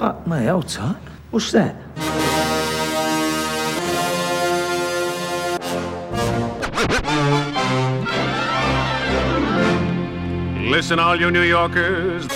Fuck hold tight. What's that? Listen, all you New Yorkers.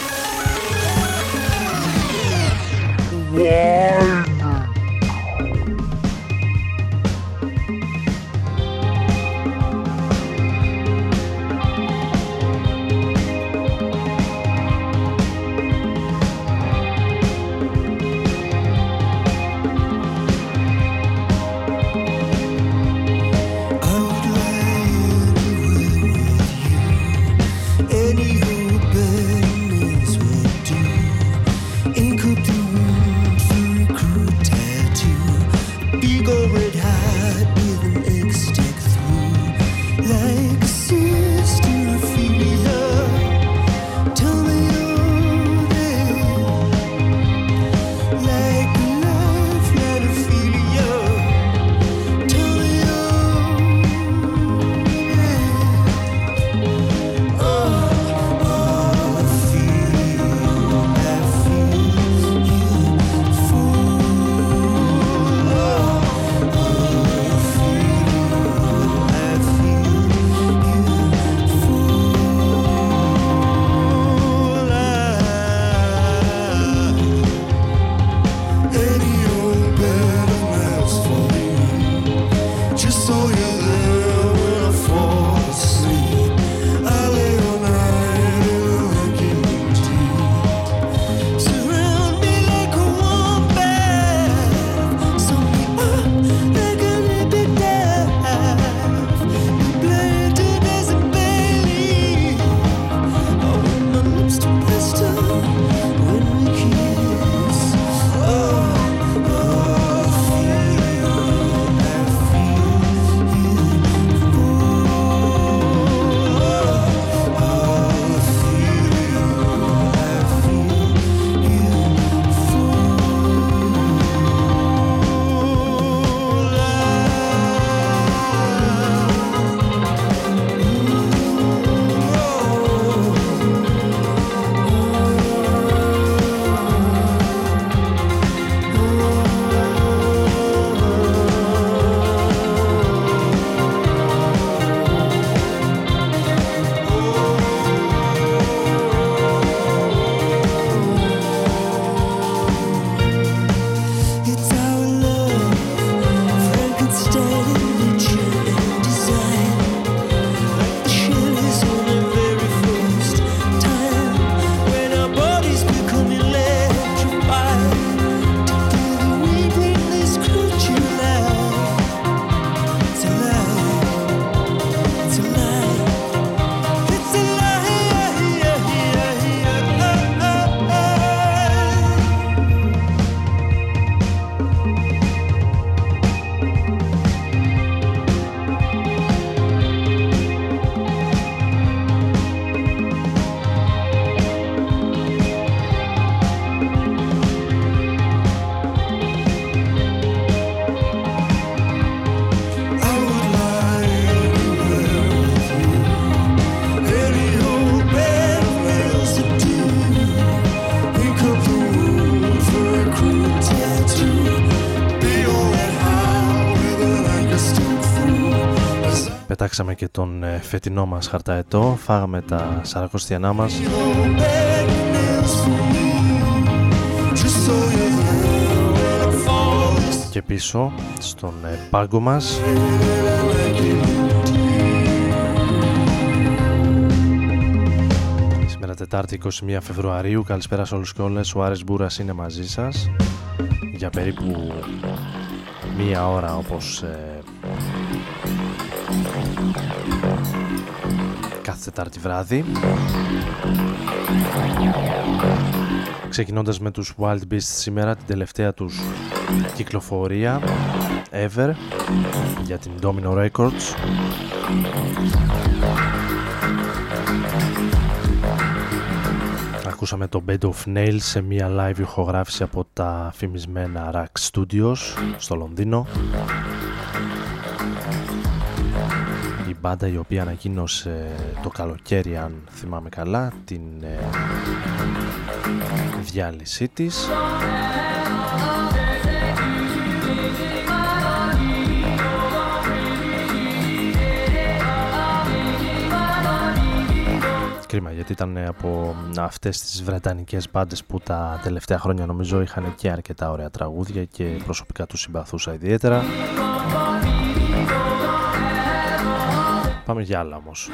Πετάξαμε και τον ε, φετινό μας χαρταετό, φάγαμε τα σαρακοστιανά μας. Και πίσω στον ε, πάγκο μας. Σήμερα Τετάρτη 21 Φεβρουαρίου, καλησπέρα σε όλους και όλες, ο Άρης Μπούρας είναι μαζί σας. Για περίπου μία ώρα όπως κάθε Τετάρτη βράδυ. Ξεκινώντας με τους Wild Beasts σήμερα την τελευταία τους κυκλοφορία ever για την Domino Records. Ακούσαμε το Bed of Nails σε μια live ηχογράφηση από τα φημισμένα Rack Studios στο Λονδίνο μπάντα η οποία ανακοίνωσε το καλοκαίρι αν θυμάμαι καλά την ε, διάλυσή της. Κρίμα γιατί ήταν από αυτές τις βρετανικές μπάντες που τα τελευταία χρόνια νομίζω είχαν και αρκετά ωραία τραγούδια και προσωπικά τους συμπαθούσα ιδιαίτερα. Πάμε για άλλα όμως.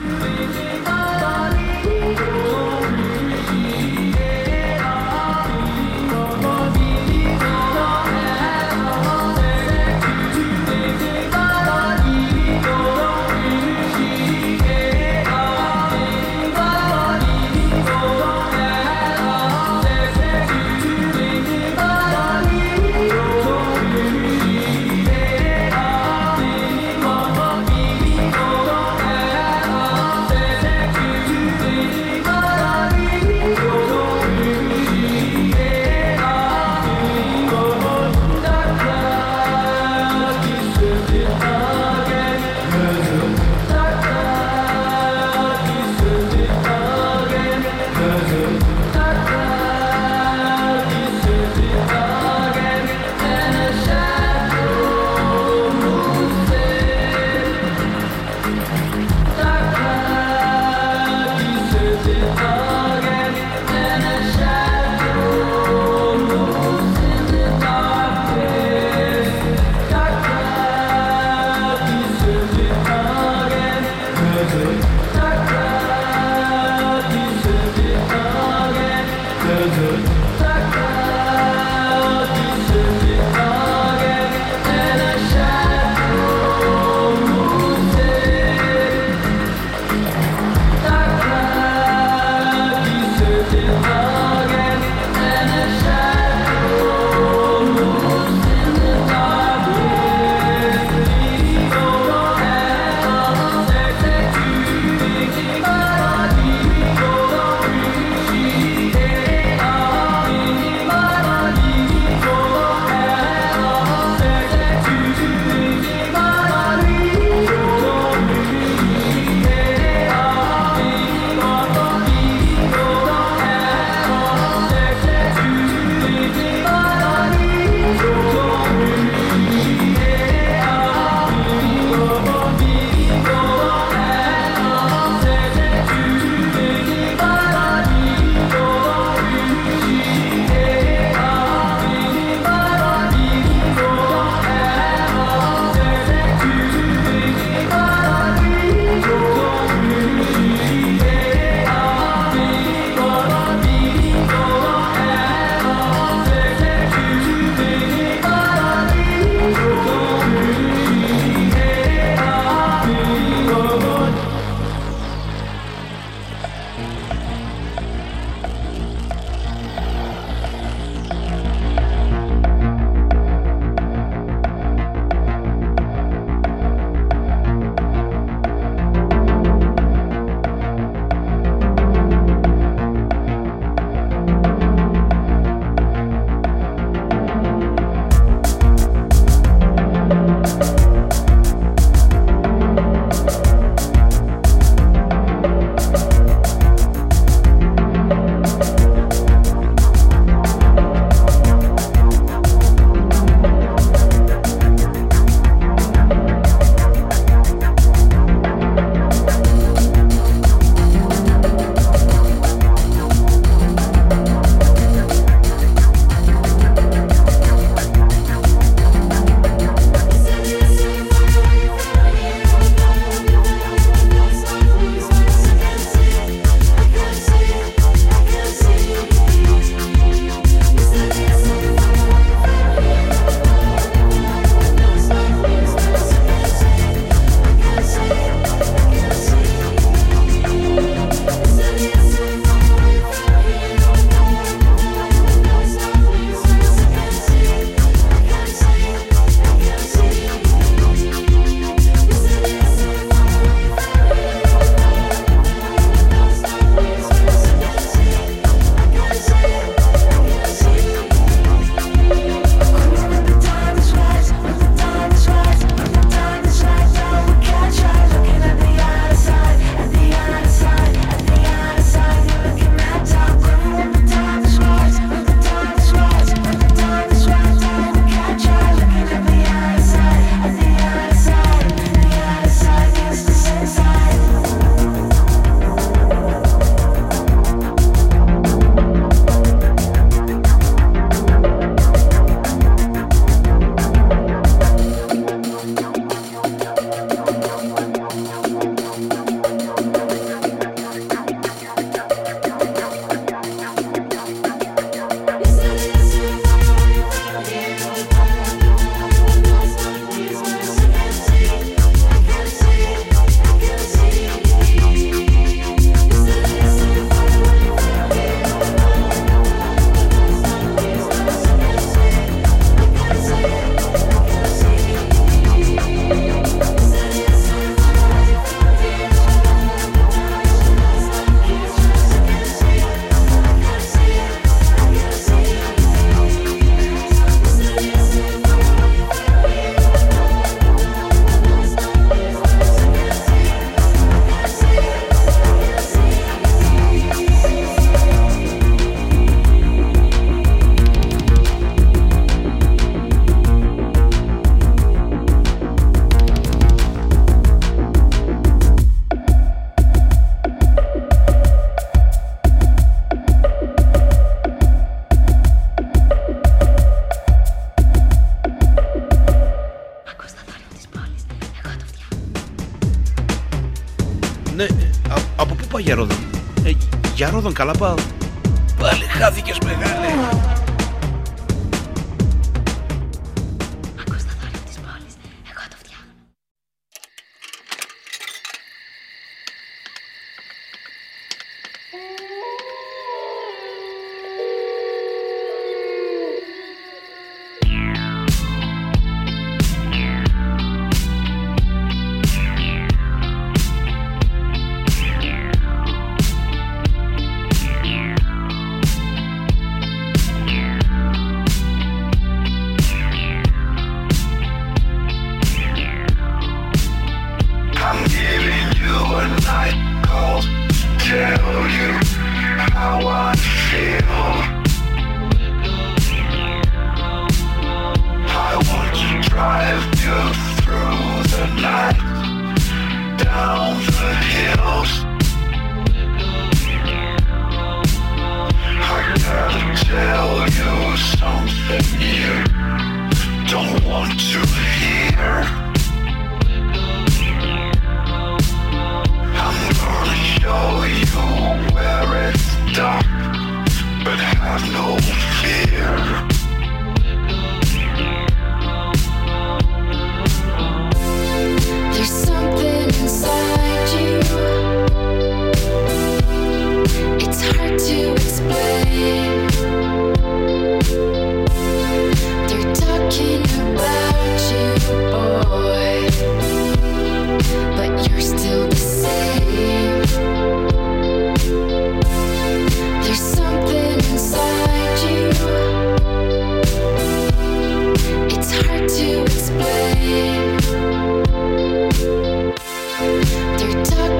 Jonathan Calapaz you how I feel. I want to drive you through the night, down the hills. I gotta tell you something you don't want to hear. slowly you where it's dark, but have no fear. There's something inside you. It's hard to explain. They're talking.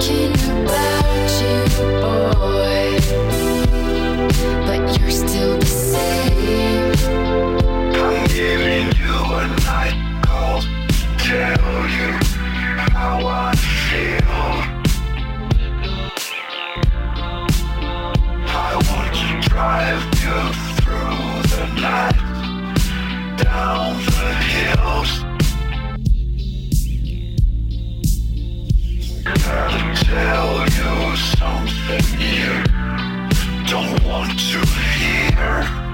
watching want to hear.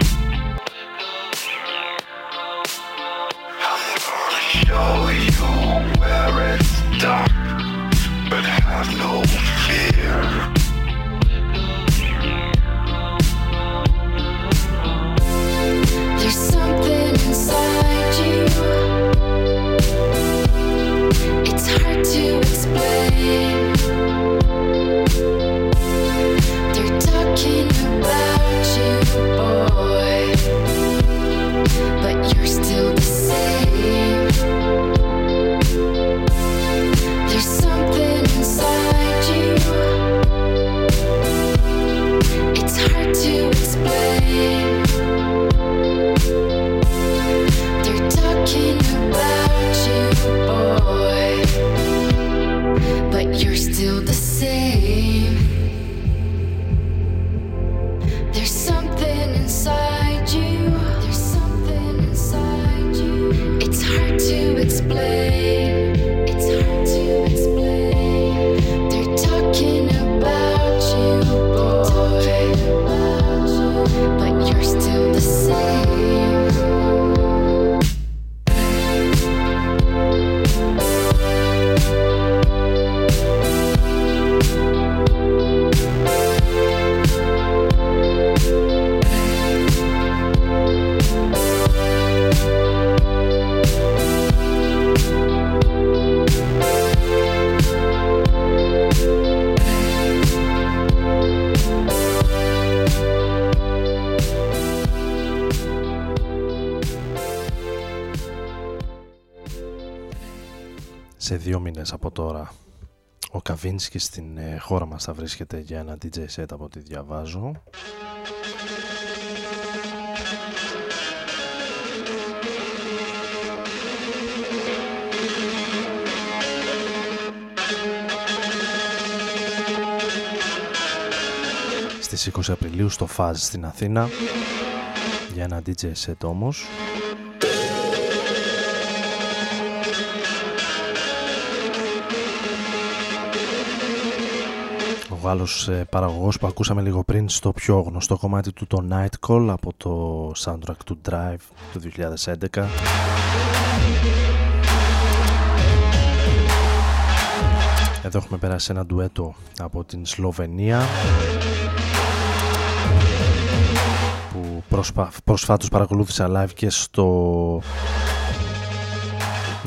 σε δύο μήνες από τώρα ο Καβίνσκι στην ε, χώρα μας θα βρίσκεται για ένα DJ set από ό,τι διαβάζω. Στις 20 Απριλίου στο Φάζ στην Αθήνα για ένα DJ set όμως. Γάλλος ε, παραγωγός που ακούσαμε λίγο πριν στο πιο γνωστό κομμάτι του το Night Call από το soundtrack του Drive του 2011 Εδώ έχουμε περάσει ένα ντουέτο από την Σλοβενία που προσφα... προσφάτως παρακολούθησα live και στο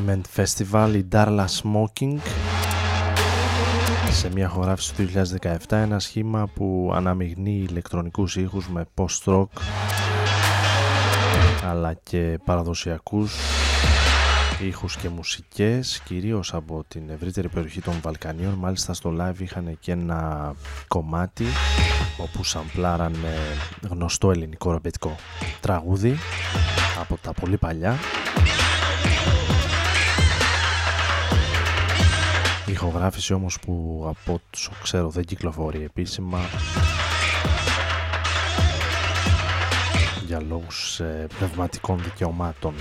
Ment Festival η Darla Smoking σε μια χωράφηση του 2017 ένα σχήμα που αναμειγνύει ηλεκτρονικούς ήχους με post-rock αλλά και παραδοσιακούς ήχους και μουσικές κυρίως από την ευρύτερη περιοχή των Βαλκανίων. Μάλιστα στο live είχαν και ένα κομμάτι όπου σαμπλάραν γνωστό ελληνικό ρομπετικό τραγούδι από τα πολύ παλιά ηχογράφηση όμως που από όσο ξέρω δεν κυκλοφορεί επίσημα για λόγους ε, πνευματικών δικαιωμάτων.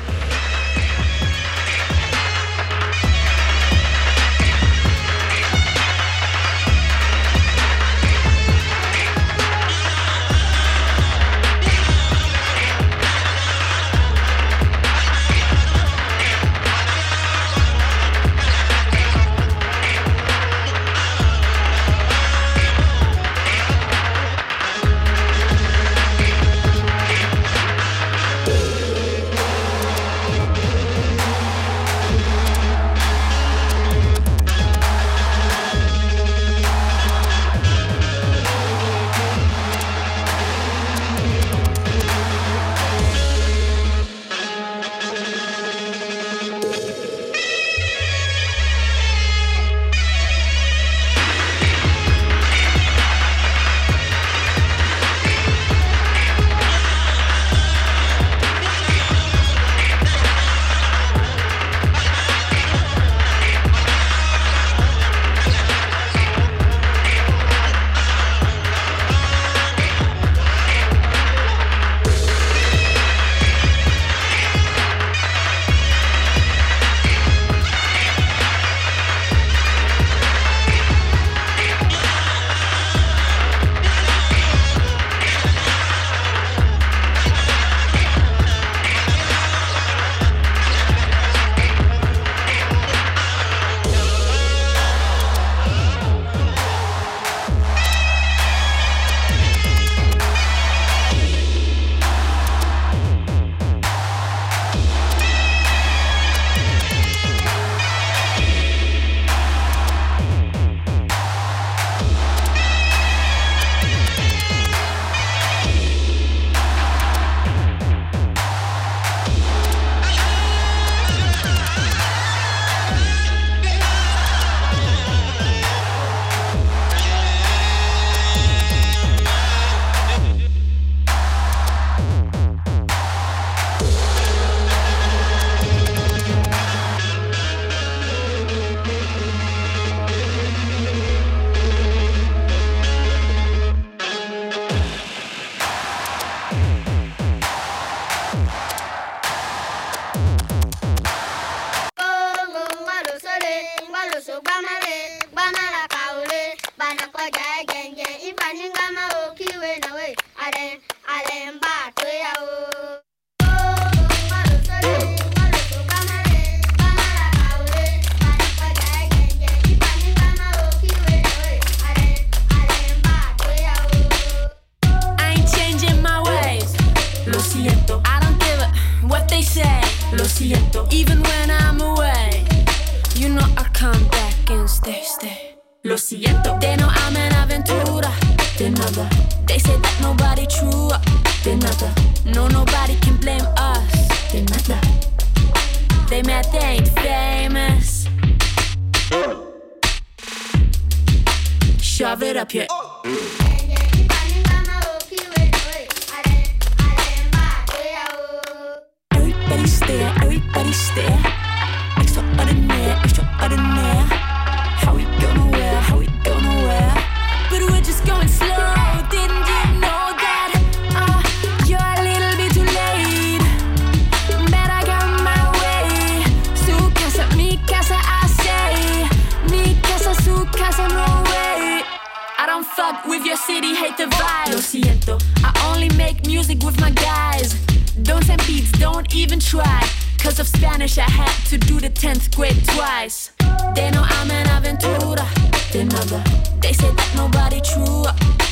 Spanish I had to do the 10th grade twice. They know I'm an aventura, They nada. They say that nobody true,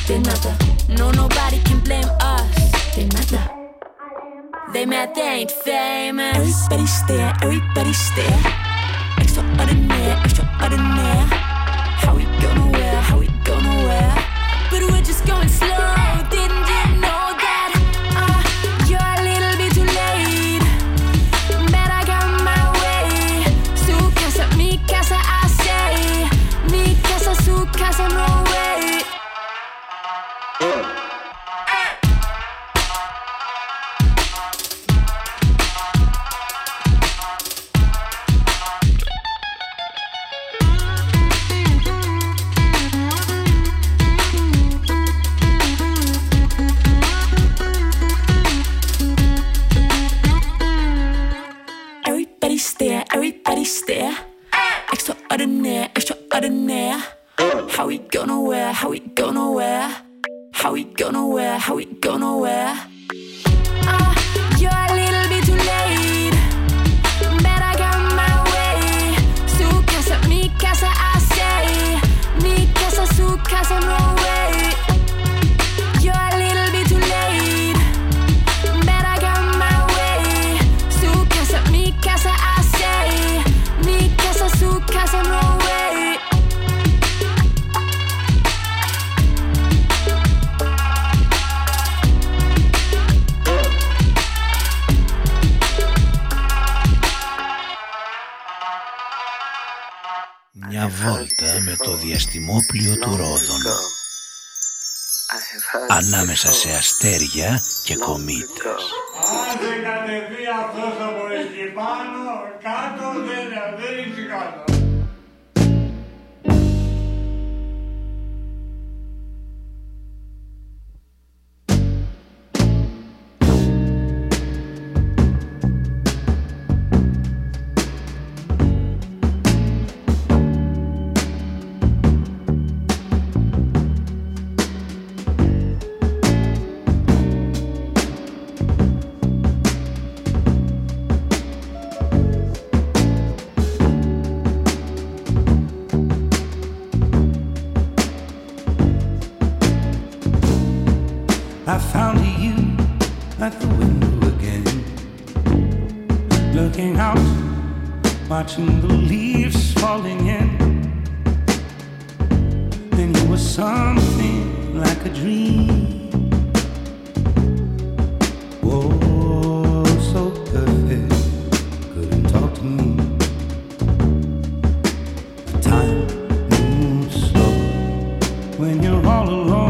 They nada. No, nobody can blame us, They nada. They mad they ain't famous. Everybody stare, everybody stare. Extraordinary, extraordinary. How we gonna όπλιο του Ρόδων ανάμεσα σε αστέρια και κομήτες. Άντε κατεβεί αυτός από εκεί πάνω, κάτω δεν, δεν κάτω. watching the leaves falling in. Then you were something like a dream. Oh, so perfect. Couldn't talk to me. Time moves slow when you're all alone.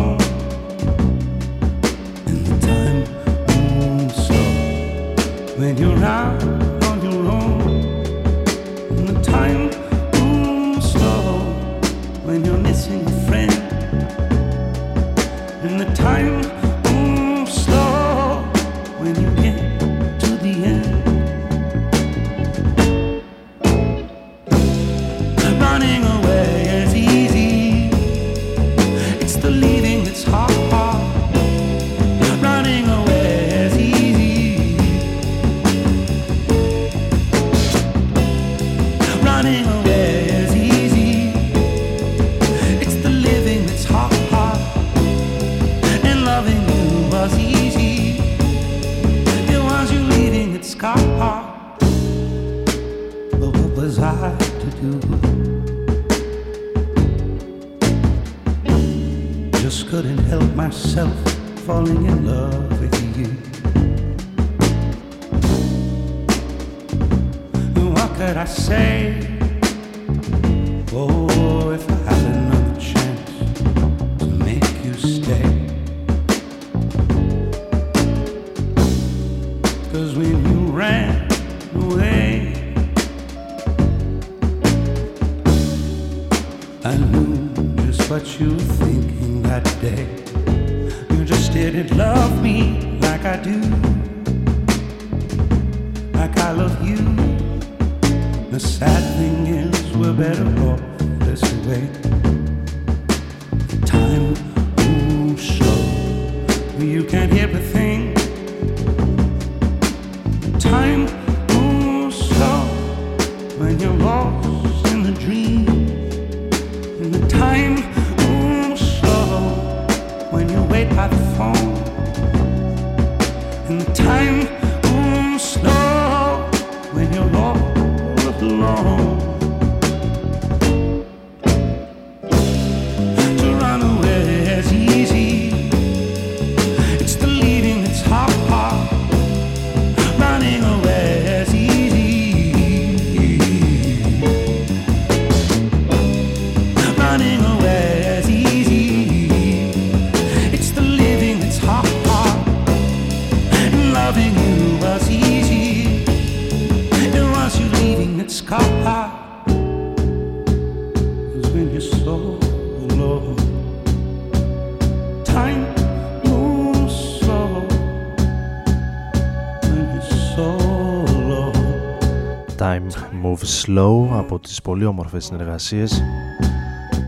Slow από τις πολύ όμορφες συνεργασίες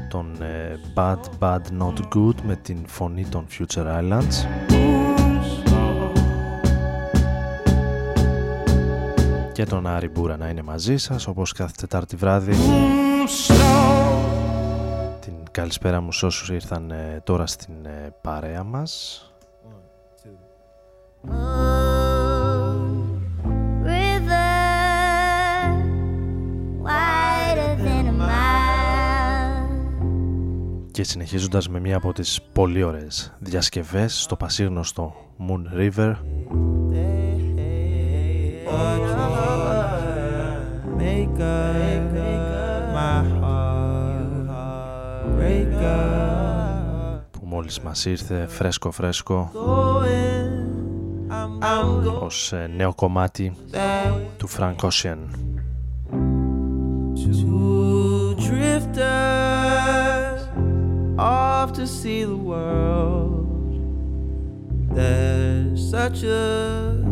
των ε, Bad Bad Not Good με την φωνή των Future Islands. Και τον Άρη Μπούρα να είναι μαζί σας όπως κάθε Τετάρτη βράδυ. Την καλησπέρα μου σε όσους ήρθαν ε, τώρα στην ε, παρέα μας. One, two. και συνεχίζοντας με μία από τις πολύ ωραίες διασκευές στο πασίγνωστο Moon River που μόλις μας ήρθε φρέσκο φρέσκο ως ε, νέο κομμάτι του Frank Ocean. off to see the world. There's such a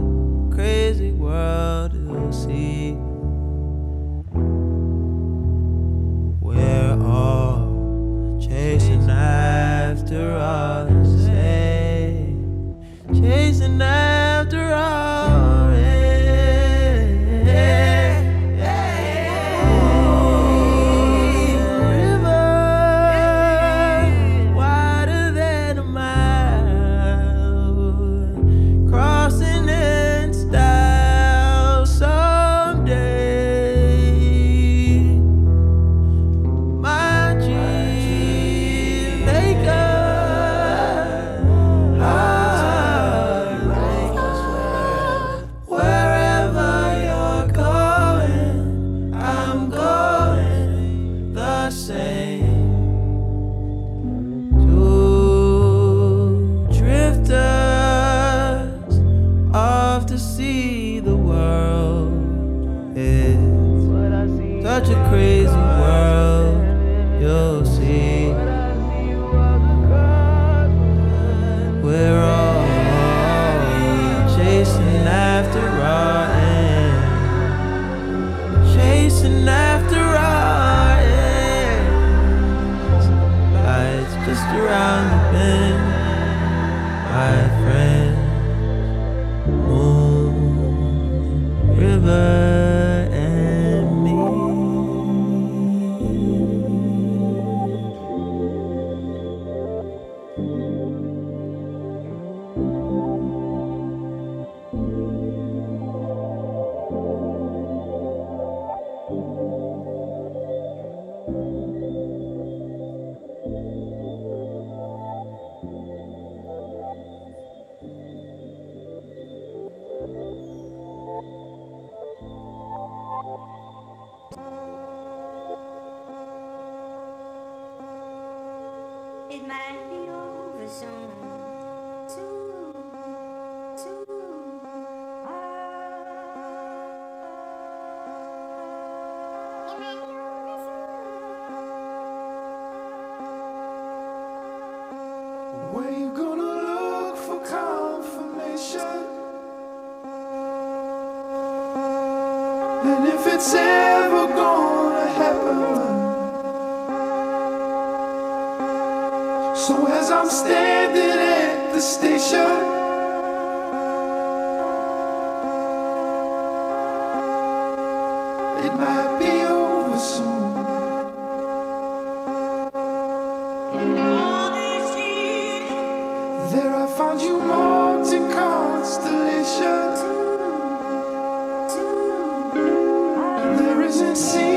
crazy world to see. We're all chasing after all the same, eh? chasing after. see.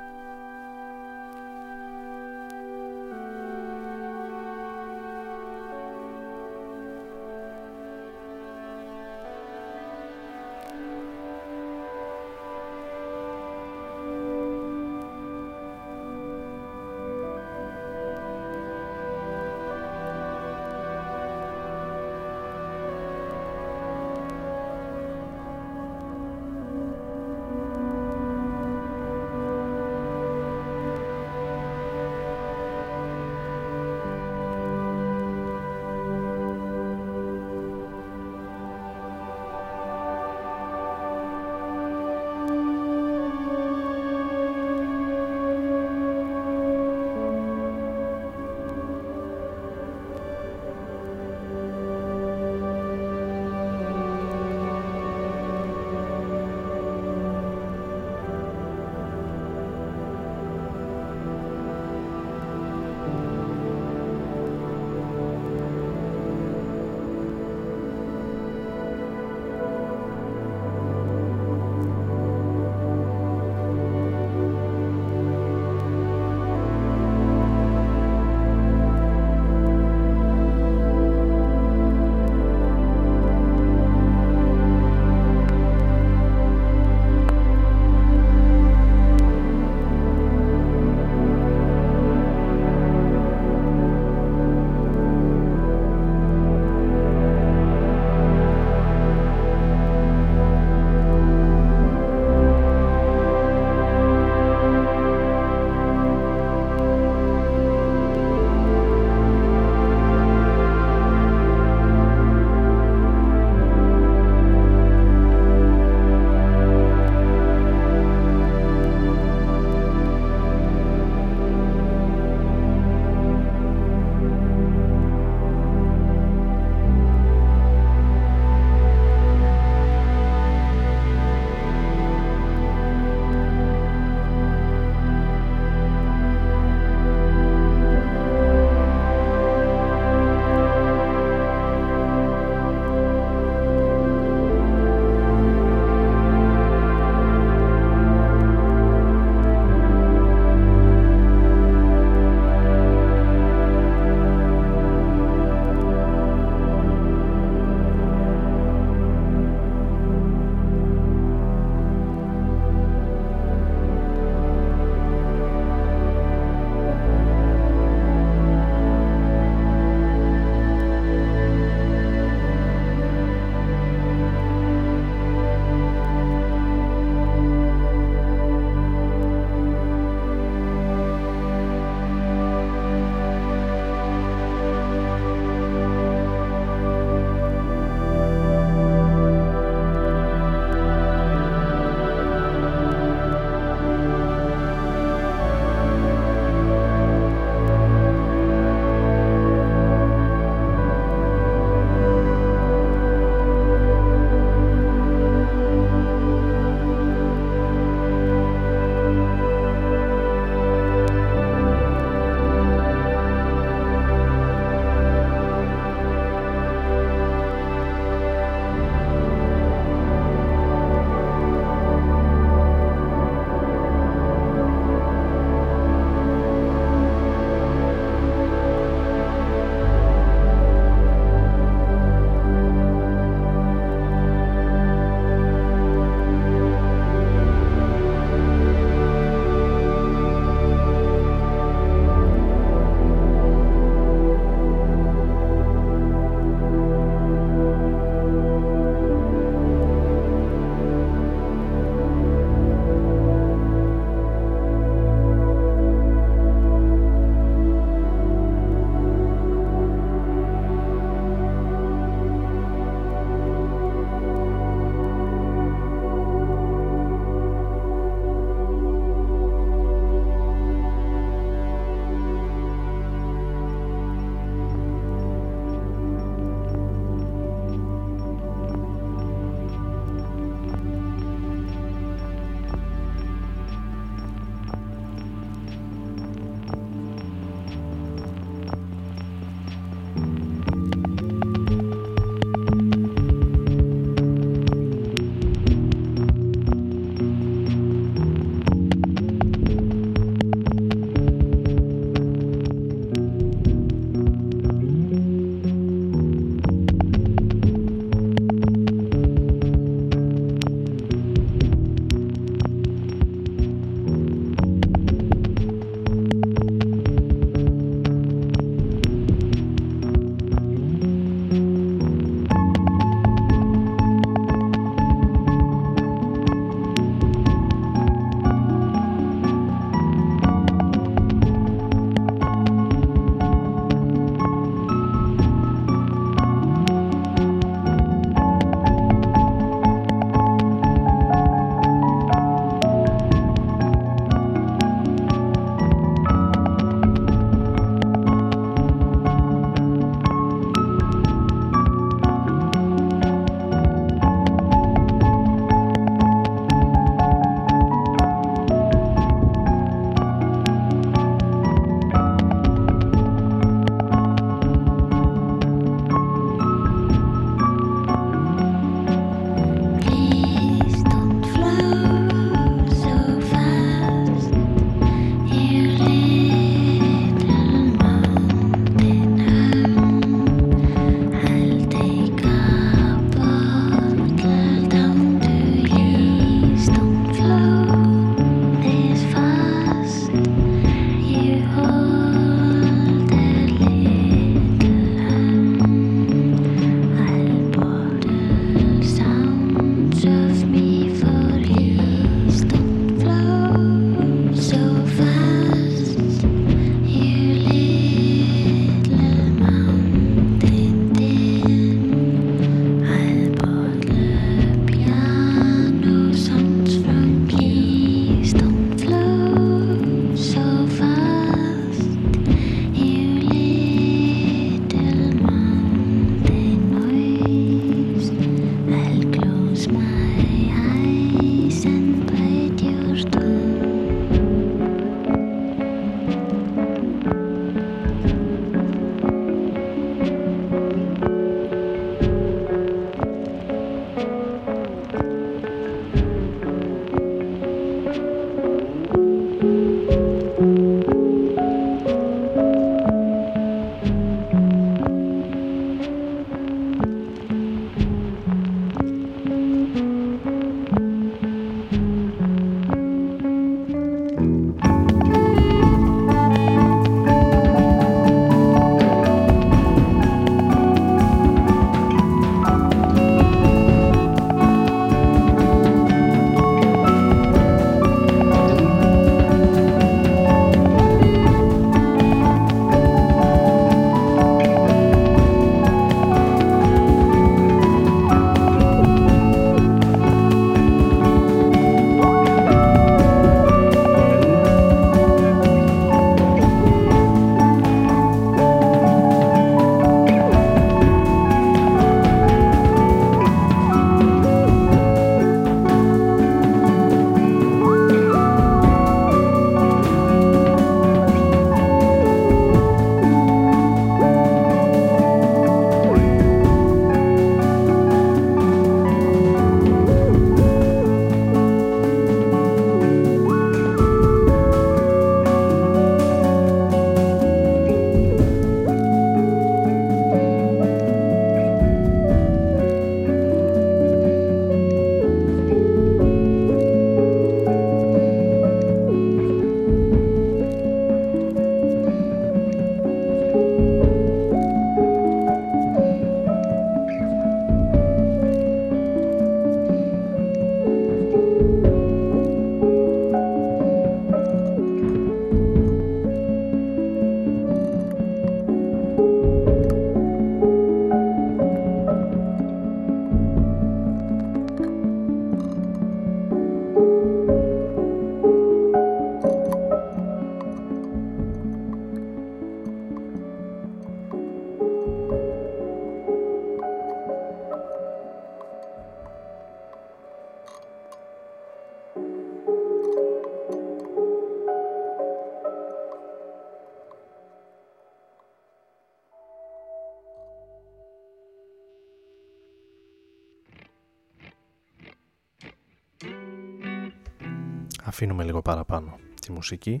Αφήνουμε λίγο παραπάνω τη μουσική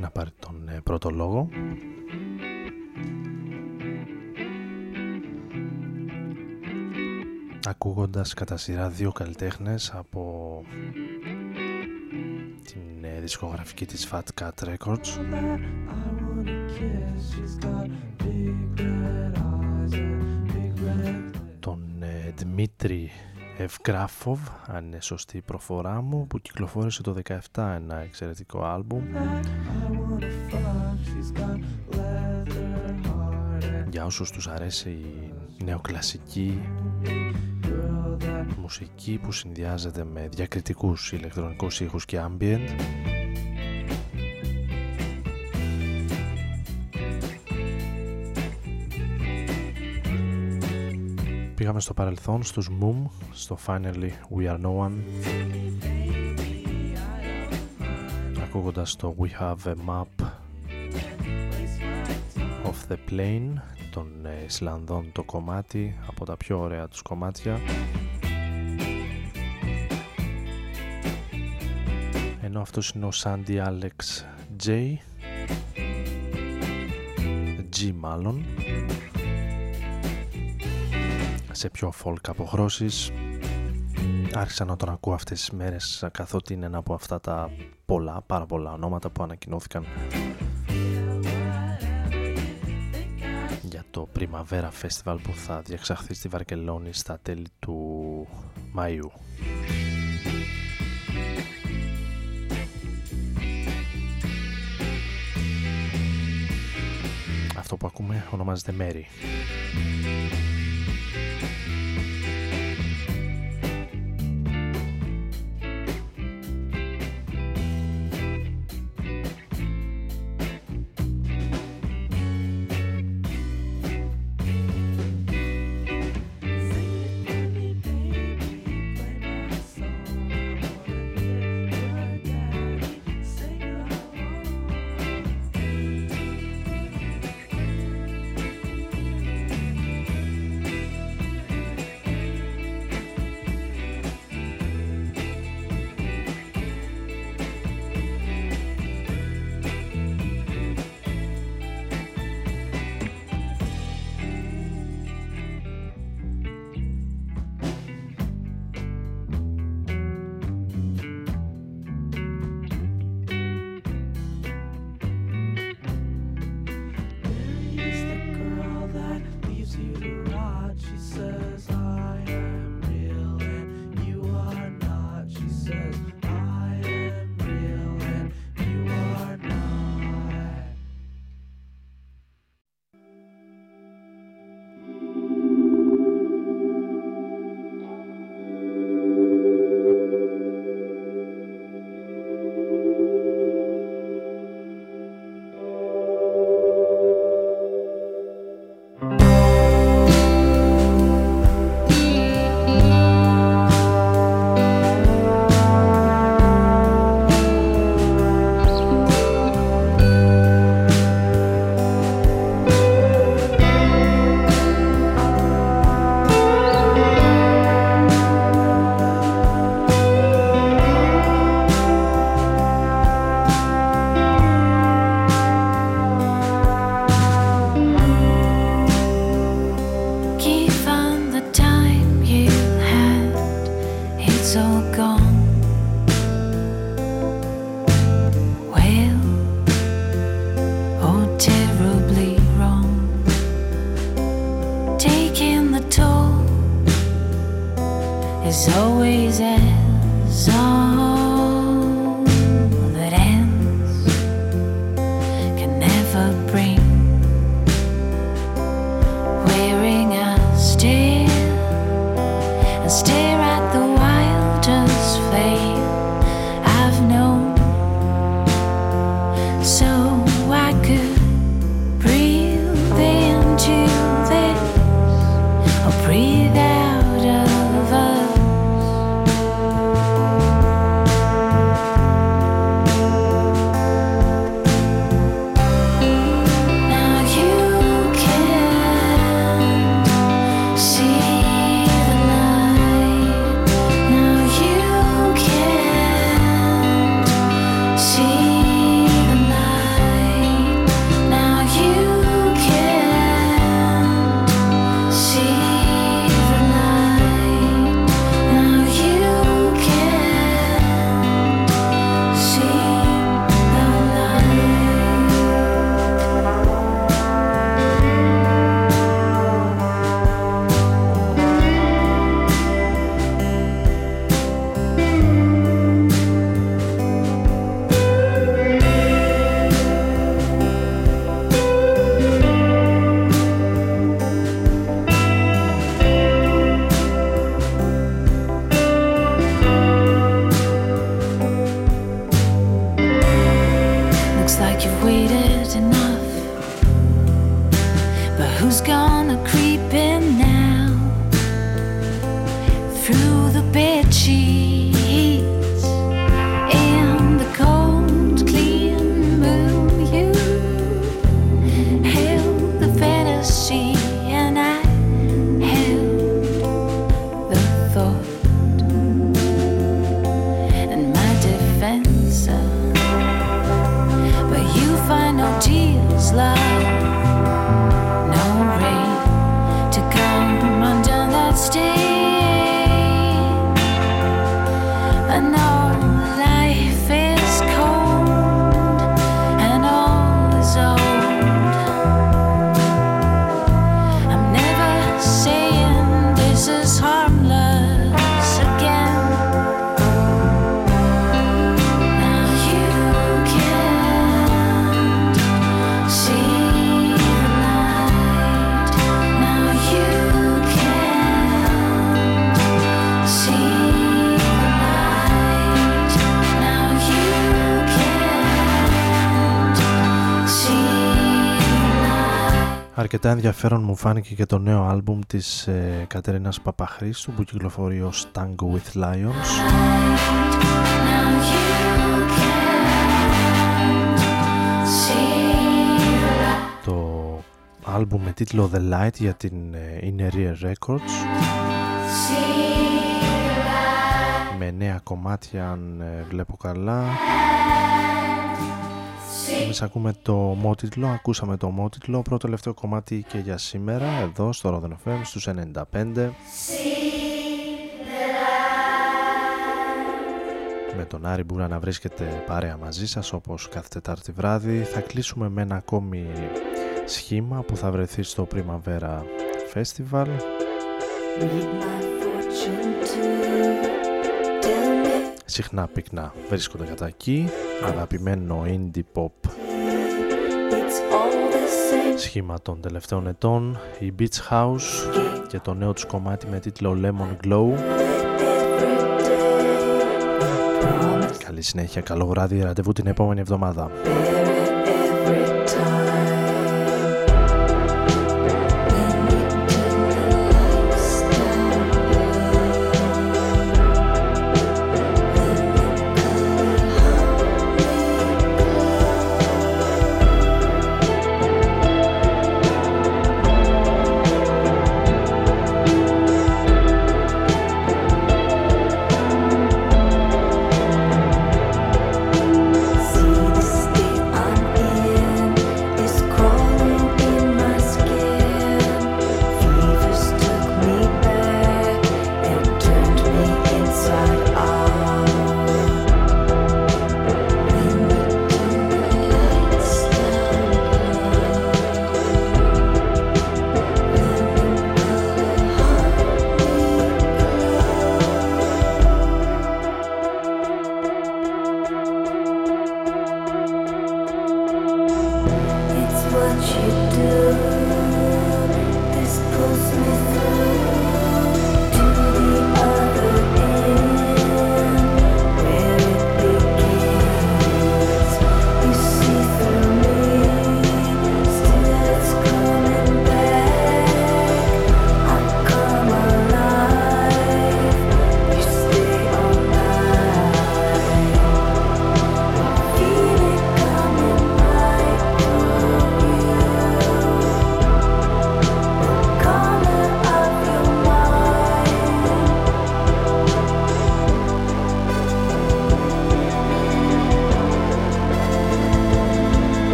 να πάρει τον ε, πρώτο λόγο. Ακούγοντας κατά σειρά δύο καλλιτέχνες από την ε, δισκογραφική της Fat Cat Records. Τον ε, Δημήτρη Ευγράφοβ, αν είναι σωστή η προφορά μου, που κυκλοφόρησε το 17 ένα εξαιρετικό άλμπουμ. Για όσους τους αρέσει η νεοκλασική μουσική που συνδυάζεται με διακριτικούς ηλεκτρονικούς ήχους και ambient Πήγαμε στο παρελθόν στους Moom, στο Finally We Are No One ακούγοντας το We Have a Map of the Plane των Ισλανδών το κομμάτι από τα πιο ωραία τους κομμάτια. Ενώ αυτός είναι ο Sandy Alex J G μάλλον σε πιο folk αποχρώσεις άρχισα να τον ακούω αυτές τις μέρες καθότι είναι ένα από αυτά τα πολλά, πάρα πολλά ονόματα που ανακοινώθηκαν για το Primavera Festival που θα διεξαχθεί στη Βαρκελόνη στα τέλη του Μαΐου. Αυτό που ακούμε ονομάζεται Mary. Αρκετά ενδιαφέρον μου φάνηκε και το νέο άλμπουμ της ε, Κατερίνας Παπαχρήστου που κυκλοφορεί ως Tango with Lions. Το άλμπουμ με τίτλο The Light για την ε, Inner Ear Records. Με νέα κομμάτια αν ε, βλέπω καλά εμείς ακούμε το μότιτλο, ακούσαμε το μότιτλο, πρώτο τελευταίο κομμάτι και για σήμερα, εδώ στο Rodon FM, στους 95. Με τον Άρη Μπούρα να βρίσκεται παρέα μαζί σας όπως κάθε Τετάρτη βράδυ. Θα κλείσουμε με ένα ακόμη σχήμα που θα βρεθεί στο Primavera Festival. Συχνά πυκνά. Βρίσκονται κατά εκεί. Αγαπημένο indie pop. Σχήμα των τελευταίων ετών. Η Beach House και το νέο τους κομμάτι με τίτλο Lemon Glow. Καλή συνέχεια, καλό βράδυ, ραντεβού την επόμενη εβδομάδα